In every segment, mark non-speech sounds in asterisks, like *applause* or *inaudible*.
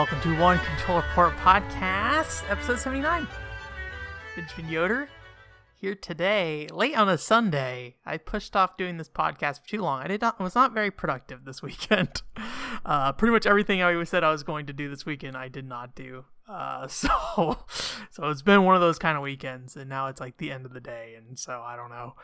Welcome to One Controller Report Podcast, episode 79. Benjamin Yoder here today, late on a Sunday. I pushed off doing this podcast for too long. I did not was not very productive this *laughs* weekend. Uh, pretty much everything I said I was going to do this weekend, I did not do. Uh, *laughs* so, so it's been one of those kind of weekends, and now it's like the end of the day, and so I don't know.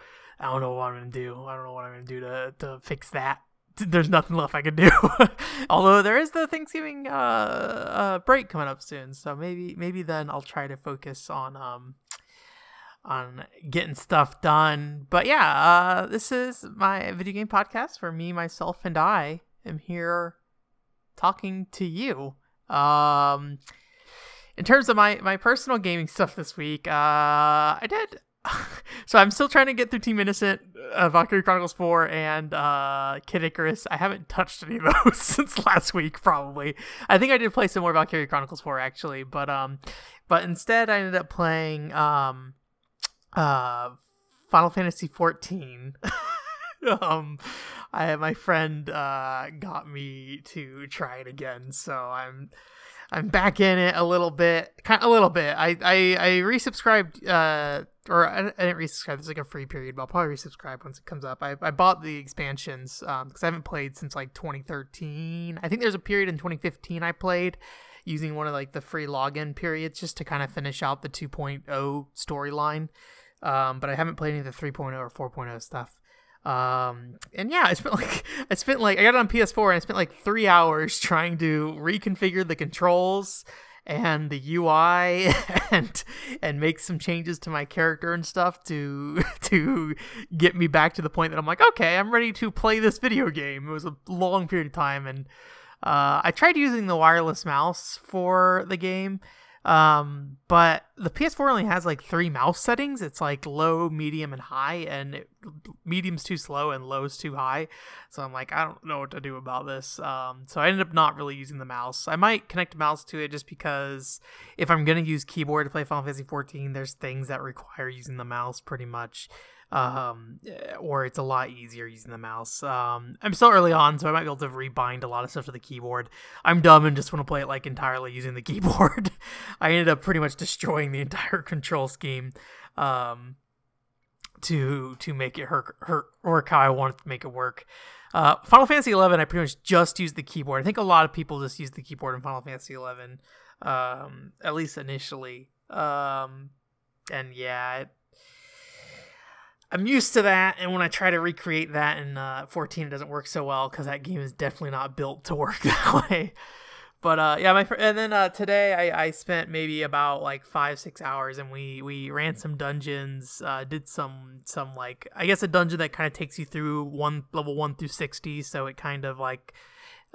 I don't know what I'm gonna do. I don't know what I'm gonna do to to fix that *laughs* there's nothing left I can do. *laughs* Although there is the Thanksgiving uh, uh, break coming up soon, so maybe maybe then I'll try to focus on um on getting stuff done. But yeah, uh, this is my video game podcast for me, myself, and I am here talking to you. Um, in terms of my my personal gaming stuff this week, uh, I did *laughs* so I'm still trying to get through Team Innocent, uh, Valkyria Chronicles 4, and uh, Kid Icarus. I haven't touched any of those *laughs* since last week, probably. I think I did play some more Valkyria Chronicles 4 actually, but um, but instead I ended up playing um, uh, Final Fantasy 14. *laughs* um, I my friend uh got me to try it again, so I'm I'm back in it a little bit, kind a little bit. I I, I resubscribed, uh, or I, I didn't resubscribe. There's like a free period, but I'll probably resubscribe once it comes up. I, I bought the expansions um because I haven't played since like 2013. I think there's a period in 2015 I played using one of like the free login periods just to kind of finish out the 2.0 storyline. Um, but I haven't played any of the 3.0 or 4.0 stuff. Um, and yeah, I spent like *laughs* I spent like I got it on PS4 and I spent like three hours *laughs* trying to reconfigure the controls and the UI *laughs* and and make some changes to my character and stuff to to get me back to the point that I'm like, okay, I'm ready to play this video game. It was a long period of time and uh, I tried using the wireless mouse for the game um, but the PS4 only has like three mouse settings. It's like low, medium, and high, and it, medium's too slow and low's too high. So I'm like, I don't know what to do about this. Um, so I ended up not really using the mouse. I might connect a mouse to it just because if I'm gonna use keyboard to play Final Fantasy 14, there's things that require using the mouse pretty much um, or it's a lot easier using the mouse. Um, I'm still early on, so I might be able to rebind a lot of stuff to the keyboard. I'm dumb and just want to play it like entirely using the *laughs* keyboard. I ended up pretty much destroying the entire *laughs* control scheme um, to to make it hurt, hurt work how I wanted to make it work. Uh, Final Fantasy 11, I pretty much just used the keyboard. I think a lot of people just use the keyboard in Final Fantasy 11, um, at least initially. Um, and yeah, it, I'm used to that, and when I try to recreate that in uh, 14, it doesn't work so well because that game is definitely not built to work *laughs* that way. But uh, yeah, my fr- and then uh, today I, I spent maybe about like five six hours, and we we ran some dungeons, uh, did some some like I guess a dungeon that kind of takes you through one level one through sixty, so it kind of like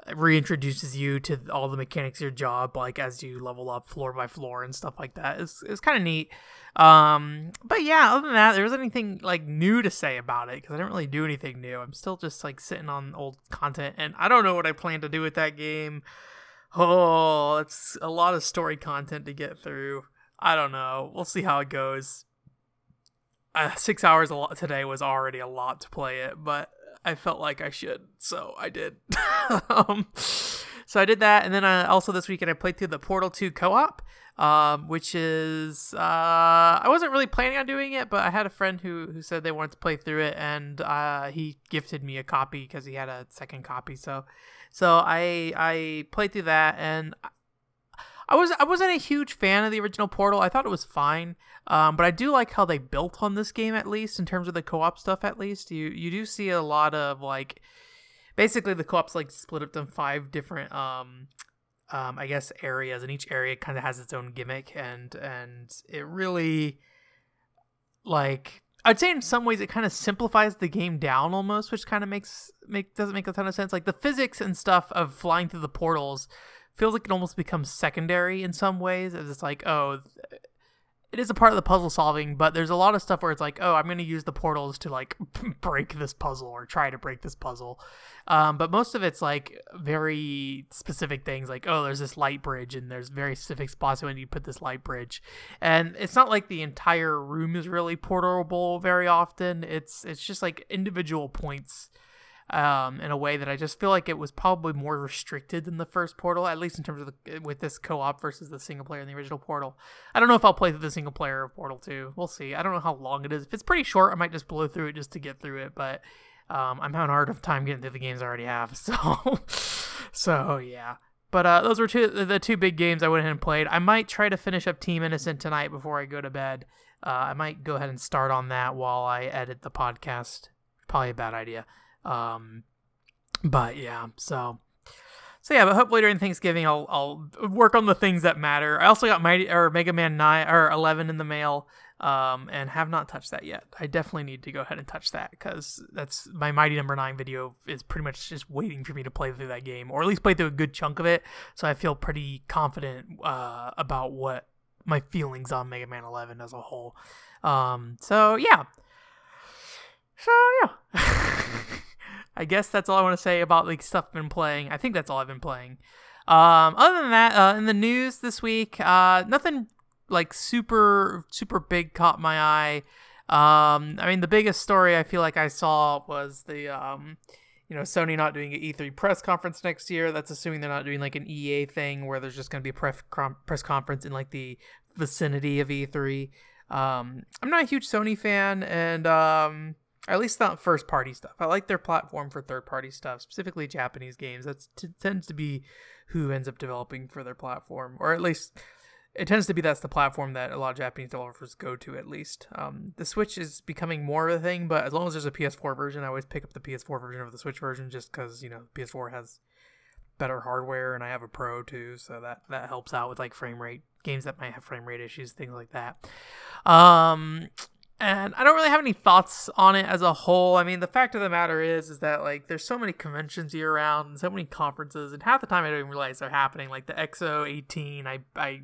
reintroduces you to all the mechanics of your job like as you level up floor by floor and stuff like that. It's, it's kind of neat. Um but yeah other than that there wasn't anything like new to say about it because i didn't really do anything new. I'm still just like sitting on old content and i don't know what i plan to do with that game. Oh it's a lot of story content to get through. I don't know. We'll see how it goes. Uh, six hours a lot today was already a lot to play it but I felt like I should, so I did. *laughs* um, so I did that, and then I, also this weekend I played through the Portal 2 co-op, um, which is uh, I wasn't really planning on doing it, but I had a friend who who said they wanted to play through it, and uh, he gifted me a copy because he had a second copy. So so I I played through that, and I was I wasn't a huge fan of the original Portal. I thought it was fine, um, but I do like how they built on this game at least in terms of the co-op stuff. At least you you do see a lot of like basically the co-op's like split up in five different um, um, I guess areas, and each area kind of has its own gimmick, and and it really like I'd say in some ways it kind of simplifies the game down almost, which kind of makes make doesn't make a ton of sense. Like the physics and stuff of flying through the portals feels like it almost becomes secondary in some ways as it's like oh it is a part of the puzzle solving but there's a lot of stuff where it's like oh i'm going to use the portals to like *laughs* break this puzzle or try to break this puzzle. Um, but most of it's like very specific things like oh there's this light bridge and there's very specific spots when you put this light bridge. And it's not like the entire room is really portable very often. It's it's just like individual points um, in a way that I just feel like it was probably more restricted than the first Portal, at least in terms of the, with this co-op versus the single player in the original Portal. I don't know if I'll play through the single player of Portal 2. We'll see. I don't know how long it is. If it's pretty short, I might just blow through it just to get through it, but um, I'm having a hard time getting through the games I already have. *laughs* So, so yeah. But uh, those were two the two big games I went ahead and played. I might try to finish up Team Innocent tonight before I go to bed. Uh, I might go ahead and start on that while I edit the podcast. Probably a bad idea. Um, but yeah, so so yeah, but hopefully during Thanksgiving I'll I'll work on the things that matter. I also got Mighty or Mega Man nine or eleven in the mail, um, and have not touched that yet. I definitely need to go ahead and touch that because that's my Mighty Number Nine video is pretty much just waiting for me to play through that game, or at least play through a good chunk of it. So I feel pretty confident uh, about what my feelings on Mega Man Eleven as a whole. Um, so yeah, so yeah. *laughs* I guess that's all I want to say about like stuff I've been playing. I think that's all I've been playing. Um, other than that, uh, in the news this week, uh, nothing like super super big caught my eye. Um, I mean, the biggest story I feel like I saw was the um, you know, Sony not doing an E3 press conference next year. That's assuming they're not doing like an EA thing where there's just going to be a press press conference in like the vicinity of E3. Um, I'm not a huge Sony fan, and um, at least not first party stuff. I like their platform for third party stuff, specifically Japanese games. That t- tends to be who ends up developing for their platform, or at least it tends to be that's the platform that a lot of Japanese developers go to. At least um, the Switch is becoming more of a thing, but as long as there's a PS4 version, I always pick up the PS4 version over the Switch version, just because you know PS4 has better hardware, and I have a Pro too, so that that helps out with like frame rate games that might have frame rate issues, things like that. Um, and I don't really have any thoughts on it as a whole. I mean, the fact of the matter is, is that like there's so many conventions year round, and so many conferences, and half the time I don't even realize they're happening. Like the XO 18, I I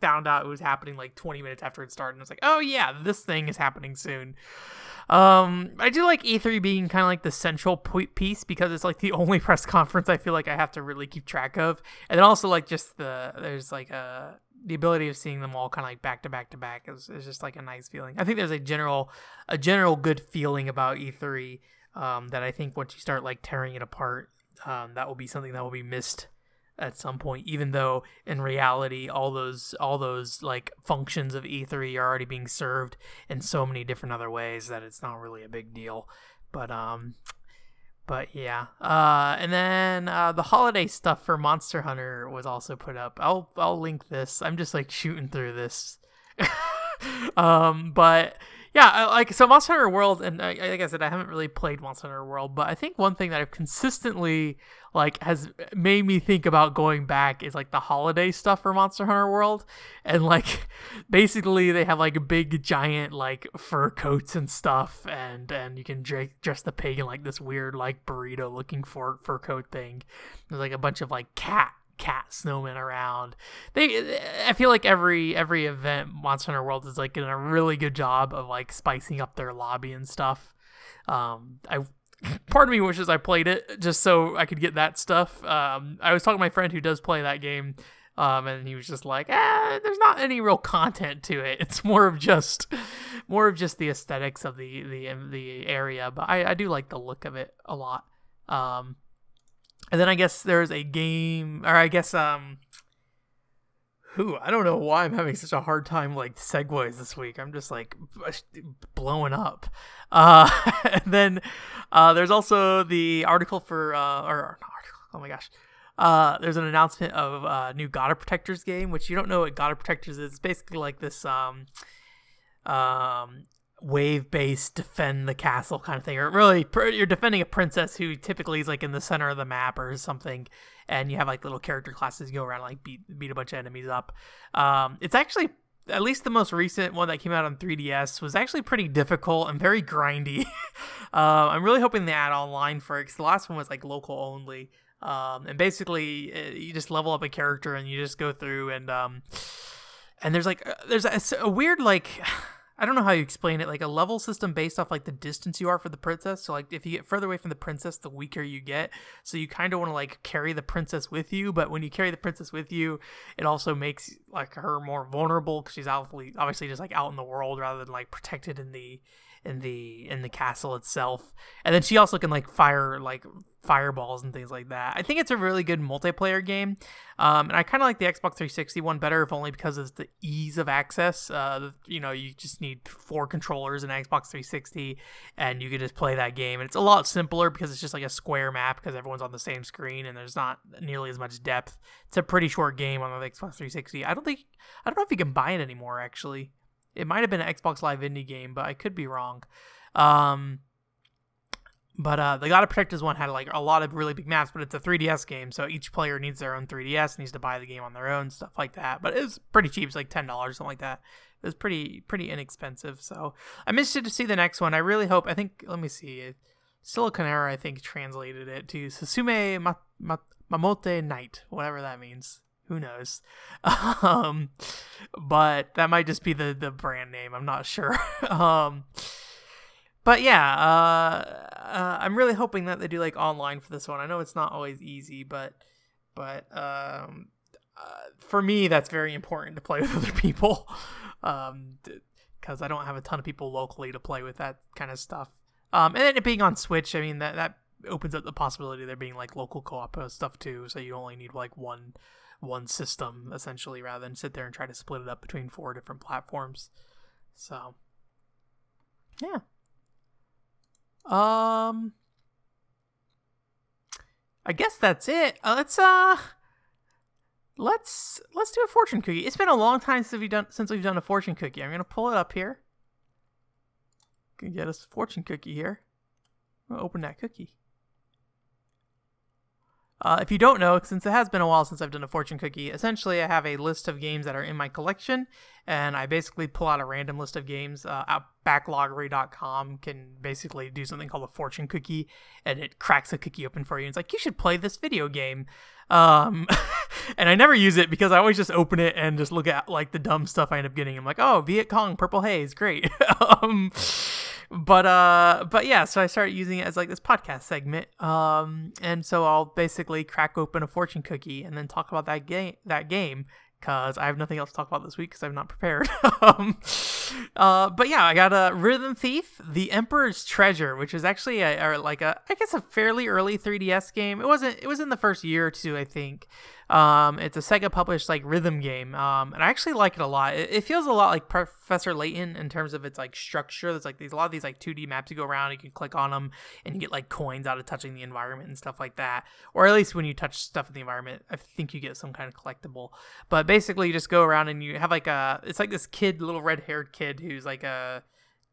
found out it was happening like 20 minutes after it started, and I was like, oh yeah, this thing is happening soon. Um, I do like E3 being kind of like the central piece because it's like the only *laughs* press conference I feel like I have to really keep track of, and then also like just the there's like a the ability of seeing them all kind of like back to back to back is, is just like a nice feeling. I think there's a general a general good feeling about E3 um, that I think once you start like tearing it apart, um, that will be something that will be missed at some point. Even though in reality, all those all those like functions of E3 are already being served in so many different other ways that it's not really a big deal. But um, but yeah uh, and then uh, the holiday stuff for monster hunter was also put up i'll i'll link this i'm just like shooting through this *laughs* um but yeah, like so Monster Hunter World, and like I said, I haven't really played Monster Hunter World, but I think one thing that I've consistently like has made me think about going back is like the holiday stuff for Monster Hunter World, and like *laughs* basically they have like big giant like fur coats and stuff, and and you can dress the pig in like this weird like burrito looking fur fur coat thing. There's like a bunch of like cat cat snowmen around. They, I feel like every every event Monster Hunter World is like doing a really good job of like spicing up their lobby and stuff. Um, I *laughs* part of me wishes I played it just so I could get that stuff. Um, I was talking to my friend who does play that game. Um, and he was just like, eh, there's not any real content to it. *laughs* It's more of just, more of just the aesthetics of the the the area. But I, I do like the look of it a lot. Um, and then I guess there's a game, or I guess um, who I don't know why I'm having such a hard time like segues this week. I'm just like blowing up. Uh, *laughs* and then uh, there's also the article for uh, or, article. Oh my gosh. Uh, there's an announcement of a new God of Protectors game, which you don't know what God of Protectors is. It's basically like this um, um, wave based defend the castle kind of thing or really you're defending a princess who typically is like in the center of the map or something and you have like little character classes go around like beat beat a bunch of enemies up. Um, it's actually at least the most recent one that came out on 3ds was actually pretty difficult and very grindy. Uh, *laughs* i'm really hoping they add online for it because the last one was like local only. Um, and basically uh, you just level up a character and you just go through and um, and there's like uh, there's a, a weird like I don't know how you explain it, like a level system based off like the distance you are for the princess. So like if you get further away from the princess, the weaker you get. So you kind of want to like carry the princess with you, but when you carry the princess with you, it also makes like her more vulnerable because she's obviously obviously just like out in the world rather than like protected in the in the in the castle itself. And then she also can like fire like fireballs and things like that. I think it's a really good multiplayer game. Um, and I kind of like the Xbox 360 one better, if only because of the ease of access. Uh, you know, you just need four controllers in Xbox 360, and you can just play that game. And it's a lot simpler because it's just like a square map because everyone's on the same screen, and there's not nearly as much depth. It's a pretty short game on the Xbox 360. I don't think I don't know if you can buy it anymore. Actually, it might have been an Xbox Live Indie game, but I could be wrong. Um, but uh, the God of Protectors one had like a lot of really big maps, but it's a 3DS game, so each player needs their own 3DS, needs to buy the game on their own, stuff like that. But it was pretty cheap, it's like ten dollars, something like that. It was pretty pretty inexpensive. So I'm interested to see the next one. I really hope. I think let me see. Siliconera, I think, translated it to Susume Ma- Ma- Mamotte Knight, whatever that means who knows? *laughs* Um but that might just be the the brand name. I'm not sure. *laughs* Um but yeah uh, uh, i'm really hoping that they do like online for this one. I know it's not always easy but but um uh, for me that's very important to play *laughs* with other people. Um because i don't have a ton of people locally to play with that kind of stuff. Um and then it being on switch i mean that that opens up the possibility of there being like local co-op stuff too. So you only need like one one system essentially rather than sit there and try to split it up between four different platforms. So yeah. Um I guess that's it. Uh, let's uh let's let's do a fortune cookie. It's been a long time since we've done since we've done a fortune cookie. I'm gonna pull it up here. Can get us a fortune cookie here. I'll open that cookie. Uh, if you don't know, since it has been a while since I've done a fortune cookie, essentially I have a list of games that are in my collection, and I basically pull out a random list of games. Uh, backloggery.com can basically do something called a fortune cookie, and it cracks a cookie open for you. And it's like you should play this video game, um, *laughs* and I never use it because I always just open it and just look at like the dumb stuff I end up getting. I'm like, oh, Viet Cong, Purple Haze, great. *laughs* um, but uh but yeah so i started using it as like this podcast segment um and so i'll basically crack open a fortune cookie and then talk about that game that game because I have nothing else to talk about this week because I'm not prepared. *laughs* um, uh, but yeah, I got a Rhythm Thief, The Emperor's Treasure, which is actually a, like a I guess a fairly early 3DS game. It wasn't. It was in the first year or two, I think. Um, it's a Sega published like rhythm game, um, and I actually like it a lot. It, it, feels a lot like Professor Layton in terms of its like structure. There's like these a lot of these like 2D maps you go around. You can click on them and you get like coins out of touching the environment and stuff like that. Or at least when you touch stuff in the environment, I think you get some kind of collectible. But basically, you just go around and you have like a it's like this kid, little red haired kid who's like a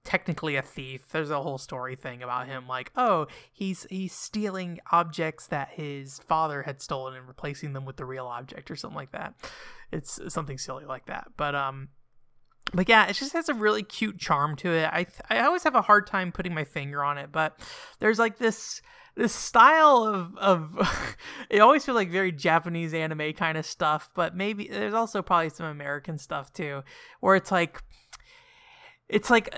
technically a thief. There's a whole story thing about him like, oh, he's he's stealing objects that his father had stolen and replacing them with the real object or something like that. It's something silly like that. But um but yeah, it just has a really cute charm to it. I I always have a hard time putting my finger on it, but there's like this this style of of *laughs* it always feels like very Japanese anime kind of stuff, but maybe there's also probably some American stuff too, where it's like it's like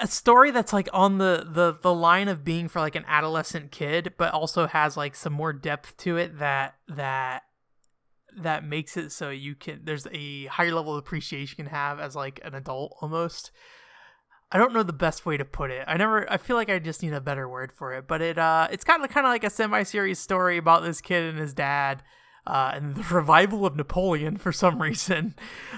a story that's like on the, the the line of being for like an adolescent kid but also has like some more depth to it that that that makes it so you can there's a higher level of appreciation you can have as like an adult almost. I don't know the best way to put it. I never i feel like i just need a better word for it but it uh it's kind of kind of like a semi-serious story about this kid and his dad uh, and the revival of Napoleon for some reason.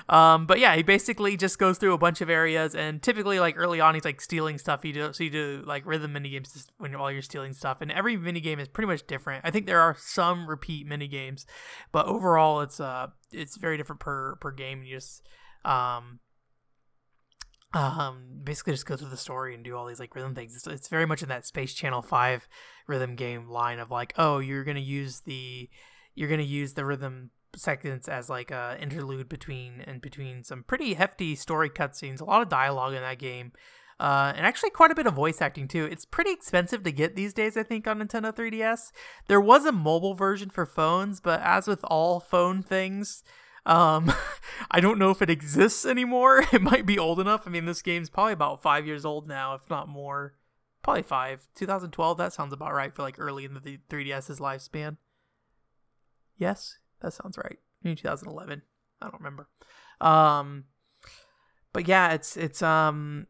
Um, but yeah, he basically just goes through a bunch of areas, and typically, like early on, he's like stealing stuff. You do so you do like rhythm mini games when while you're stealing stuff, and every mini game is pretty much different. I think there are some repeat mini games, but overall, it's uh it's very different per per game. You just um um basically just go through the story and do all these like rhythm things it's, it's very much in that space channel 5 rhythm game line of like oh you're gonna use the you're going to use the rhythm seconds as like a interlude between and between some pretty hefty story cutscenes, a lot of dialogue in that game. Uh, and actually quite a bit of voice acting too. It's pretty expensive to get these days, I think, on Nintendo 3DS. There was a mobile version for phones, but as with all phone things, um, *laughs* I don't know if it exists anymore. *laughs* It might be old enough. I mean, this game's probably about five years old now, if not more. Probably five. 2012. That sounds about right for like early in the 3DS's lifespan. Yes, that sounds right. Maybe 2011. I don't remember. Um, but yeah, it's it's um,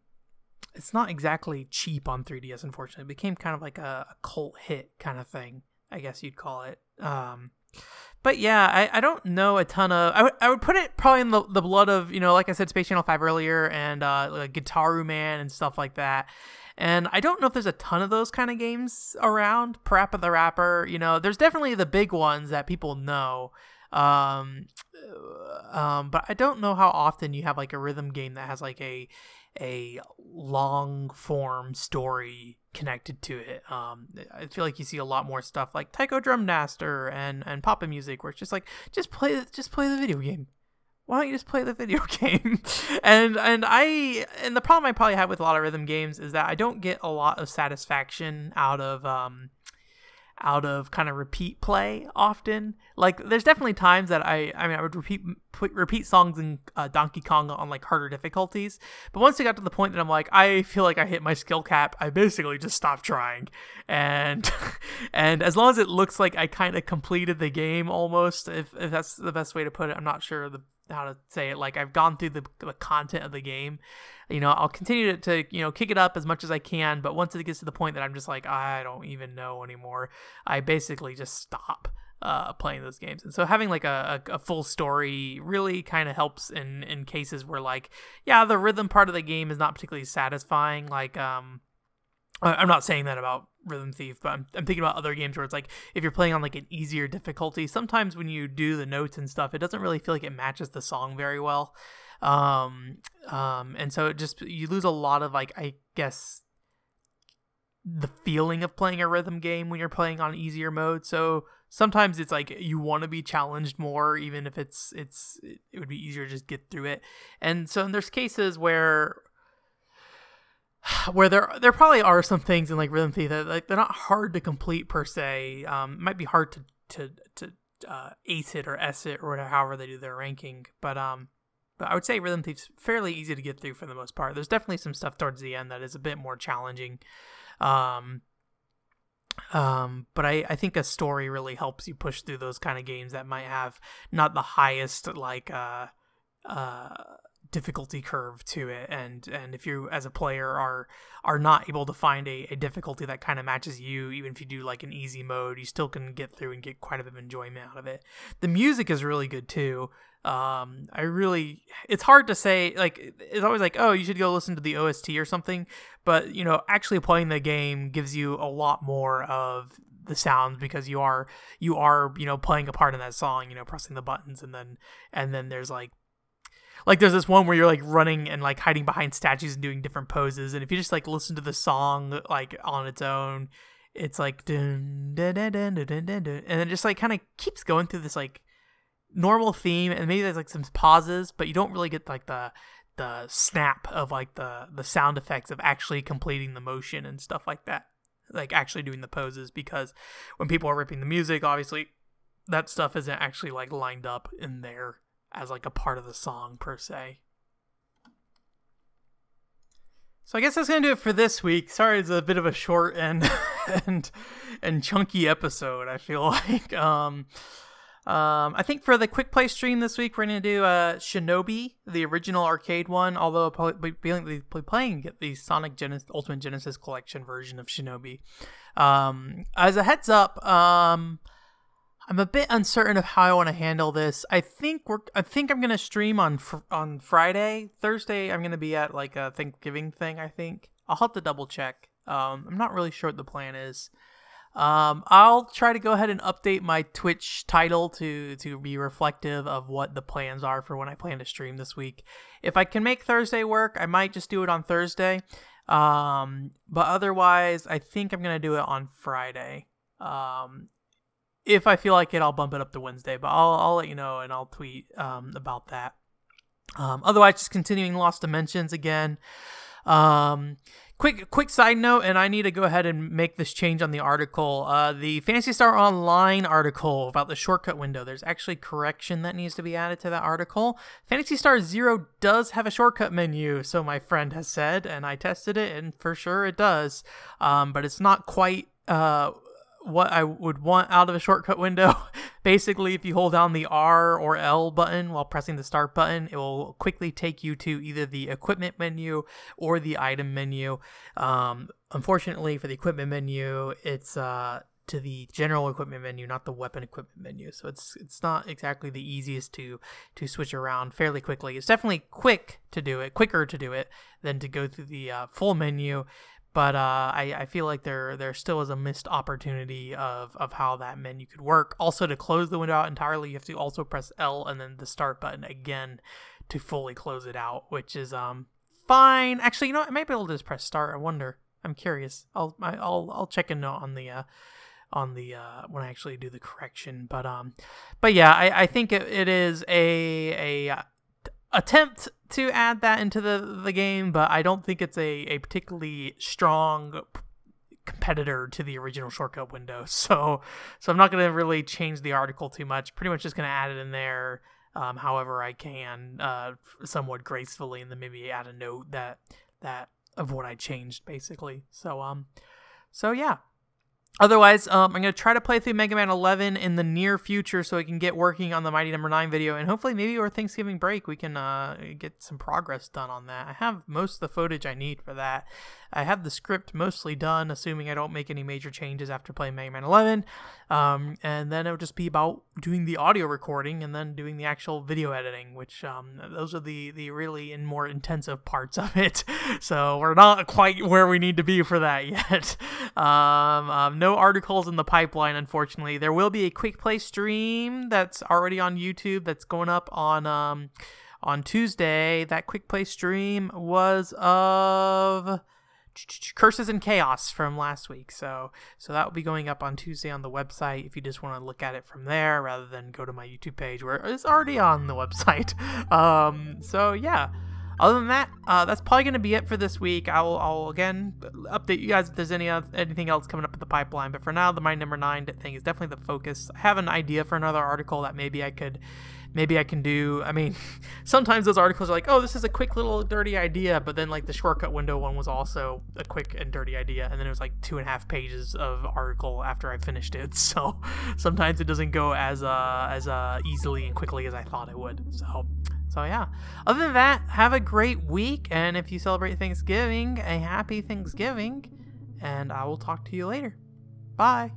it's not exactly cheap on 3DS. Unfortunately, it became kind of like a, a cult hit kind of thing. I guess you'd call it. Um, but yeah, I, I don't know a ton of. I would I would put it probably in the, the blood of you know like I said Space Channel Five earlier and uh, like Gitaroo Man and stuff like that. And I don't know if there's a ton of those kind of games around. Parappa the Rapper, you know, there's definitely the big ones that people know. Um, uh, um, but I don't know how often you have like a rhythm game that has like a a long form story connected to it. Um, I feel like you see a lot more stuff like Taiko Drum Master and and Pop'n Music, where it's just like just play just play the video game. Why don't you just play the video *laughs* game? and and I and the problem I probably have with a lot of rhythm games is that I don't get a lot of satisfaction out of um out of kind of repeat play often. Like there's definitely times that I I mean I would repeat put, repeat songs in uh, Donkey Kong on like harder difficulties, but once I got to the point that I'm like I feel like I hit my skill cap, I basically just stopped trying. And *laughs* and as long as it looks like I kind of completed the game almost, if if that's the best way to put it, I'm not sure the how to say it like i've gone through the, the content of the game. You know i'll continue to, to, you know kick it up as much as i can but once it gets to the point that i'm just like i don't even know anymore i basically just stop uh, playing those games. And so having like a, a, a full story really kind of helps in in cases where like yeah the rhythm part of the game is not particularly satisfying like um I'm not saying that about Rhythm Thief, but I'm, I'm thinking about other games where it's like if you're playing on like an easier difficulty, sometimes when you do the notes and stuff, it doesn't really feel like it matches the song very well. Um, um, and so it just you lose a lot of like I guess the feeling of playing a rhythm game when you're playing on easier mode. So sometimes it's like you want to be challenged more, even if it's it's it would be easier to just get through it. And so and there's cases where where there there probably are some things in like Rhythm Thief that like they're not hard to complete per se. Um, might be hard to to to uh, ace it or s it or whatever, however they do their ranking. But um, but I would say Rhythm Thief's fairly easy to get through for the most part. There's definitely some stuff towards the end that is a bit more challenging. Um, um, but I, I think a story really helps you push through those kind of games that might have not the highest like uh uh difficulty curve to it and and if you as a player are are not able to find a, a difficulty that kind of matches you even if you do like an easy mode you still can get through and get quite a bit of enjoyment out of it. The music is really good too. Um i really it's hard to say like it's always like oh you should go listen to the ost or something but you know actually playing the game gives you a lot more of the sounds because you are you are you know playing a part in that song you know pressing the buttons and then and then there's like like there's this one where you're like running and like hiding behind statues and doing different poses and if you just like listen to the song like on its own it's like dun, dun, dun, dun, dun, dun, dun, dun. and it just like kind of keeps going through this like normal theme and maybe there's like some pauses but you don't really get like the the snap of like the the sound effects of actually completing the motion and stuff like that like actually doing the poses because when people are ripping the music obviously that stuff isn't actually like lined up in there as like a part of the song per se. So I guess that's gonna do it for this week. Sorry, it's a bit of a short and *laughs* and and chunky episode. I feel *laughs* like. Um, um, I think for the quick play stream this week, we're gonna do uh, Shinobi, the original arcade one. Although I'll playing the Sonic Genesis Ultimate Genesis Collection version of Shinobi. Um, as a heads up, um, I'm a bit uncertain of how I want to handle this. I think we're. I think I'm gonna stream on fr- on Friday. Thursday, I'm gonna be at like a Thanksgiving thing. I think I'll have to double check. Um, I'm not really sure what the plan is. Um, I'll try to go ahead and update my Twitch title to to be reflective of what the plans are for when I plan to stream this week. If I can make Thursday work, I might just do it on Thursday. Um, but otherwise, I think I'm gonna do it on Friday. Um, if I feel like it, I'll bump it up to Wednesday, but I'll, I'll let you know and I'll tweet um, about that. Um, otherwise, just continuing Lost Dimensions again. Um, quick, quick side note, and I need to go ahead and make this change on the article. Uh, the Phantasy Star Online article about the shortcut window. There's actually correction that needs to be added to that article. Phantasy Star Zero does have a shortcut menu, so my friend has said, and I tested it, and for sure it does. Um, but it's not quite uh what I would want out of a shortcut window. *laughs* Basically, if you hold down the R or L button while pressing the start button, it will quickly take you to either the equipment menu or the item menu. Um, unfortunately, for the equipment menu, it's uh, to the general equipment menu, not the weapon equipment menu. So it's it's not exactly the easiest to to switch around fairly quickly. It's definitely quick to do it, quicker to do it than to go through the uh, full menu. But uh, I, I feel like there there still is a missed opportunity of, of how that menu could work. Also, to close the window out entirely, you have to also press L and then the start button again to fully close it out, which is um fine. Actually, you know, what? I might be able to just press start. I wonder. I'm curious. I'll I, will i will I'll check a note on the uh, on the uh, when I actually do the correction. But um, but yeah, I, I think it, it is a a uh, attempt to add that into the the game, but I don't think it's a a particularly strong competitor to the original shortcut window. *laughs* So so I'm not going to really change the article too much. Pretty much just going to add it in there. Um, however I can, uh, somewhat gracefully, and then maybe add a note that that of what I changed, basically. So um, so yeah, Otherwise, um, I'm going to try to play through Mega Man 11 in the near future so I can get working on the Mighty Number no. 9 video. And hopefully, maybe over Thanksgiving break, we can uh, get some progress done on that. I have most of the footage I need for that. I have the script mostly done, assuming I don't make any major changes after playing Mega Man 11. Um, and then it'll just be about doing the audio recording and then doing the actual video editing, which um, those are the, the really and more intensive parts of it. *laughs* So we're not quite where we need to be for that *laughs* yet. Um, um, no articles in the pipeline, unfortunately. There will be a quick play stream that's already on YouTube that's going up on um, on Tuesday. That quick play stream was of Curses and Chaos from last week. So so that will be going up on Tuesday on the website if you just want to look at it from there rather than go to my YouTube page where it's already on the website. *laughs* Um, so yeah. Other than that, uh, that's probably going to be it for this week. I'll, I'll again update you guys if there's any anything else coming up in the pipeline. But for now, the my number nine thing is definitely the focus. I have an idea for another article that maybe I could maybe I can do. I mean, *laughs* sometimes those articles are like, oh, this is a quick little dirty idea, but then like the shortcut window one was also a quick and dirty idea, and then it was like two and a half pages of article after I finished it. *laughs* So sometimes it doesn't go as uh, as uh, easily and quickly as I thought it would. So. So yeah. Other than that, have a great week, and if you celebrate Thanksgiving, a happy Thanksgiving, and I will talk to you later. Bye.